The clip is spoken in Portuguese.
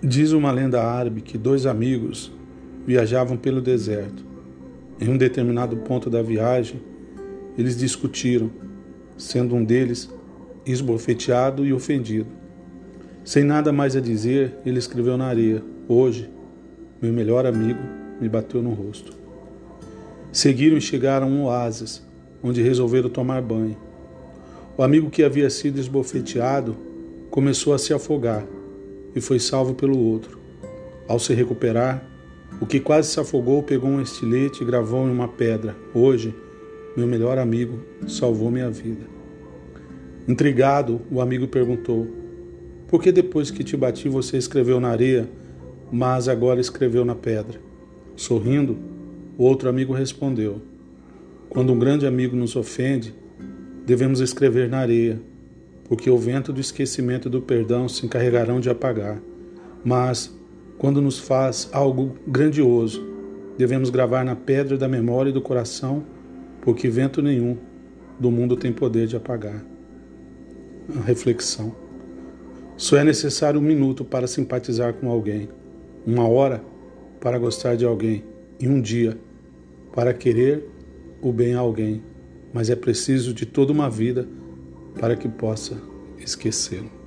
Diz uma lenda árabe que dois amigos viajavam pelo deserto. Em um determinado ponto da viagem, eles discutiram, sendo um deles esbofeteado e ofendido. Sem nada mais a dizer, ele escreveu na areia: Hoje, meu melhor amigo me bateu no rosto. Seguiram e chegaram a um oásis, onde resolveram tomar banho. O amigo que havia sido esbofeteado começou a se afogar e foi salvo pelo outro. Ao se recuperar, o que quase se afogou pegou um estilete e gravou em uma pedra: Hoje, meu melhor amigo salvou minha vida. Intrigado, o amigo perguntou: Por que depois que te bati você escreveu na areia, mas agora escreveu na pedra? Sorrindo, o outro amigo respondeu: Quando um grande amigo nos ofende, devemos escrever na areia porque o vento do esquecimento e do perdão se encarregarão de apagar. Mas, quando nos faz algo grandioso, devemos gravar na pedra da memória e do coração, porque vento nenhum do mundo tem poder de apagar. A reflexão. Só é necessário um minuto para simpatizar com alguém, uma hora para gostar de alguém e um dia para querer o bem a alguém, mas é preciso de toda uma vida para que possa esquecê-lo.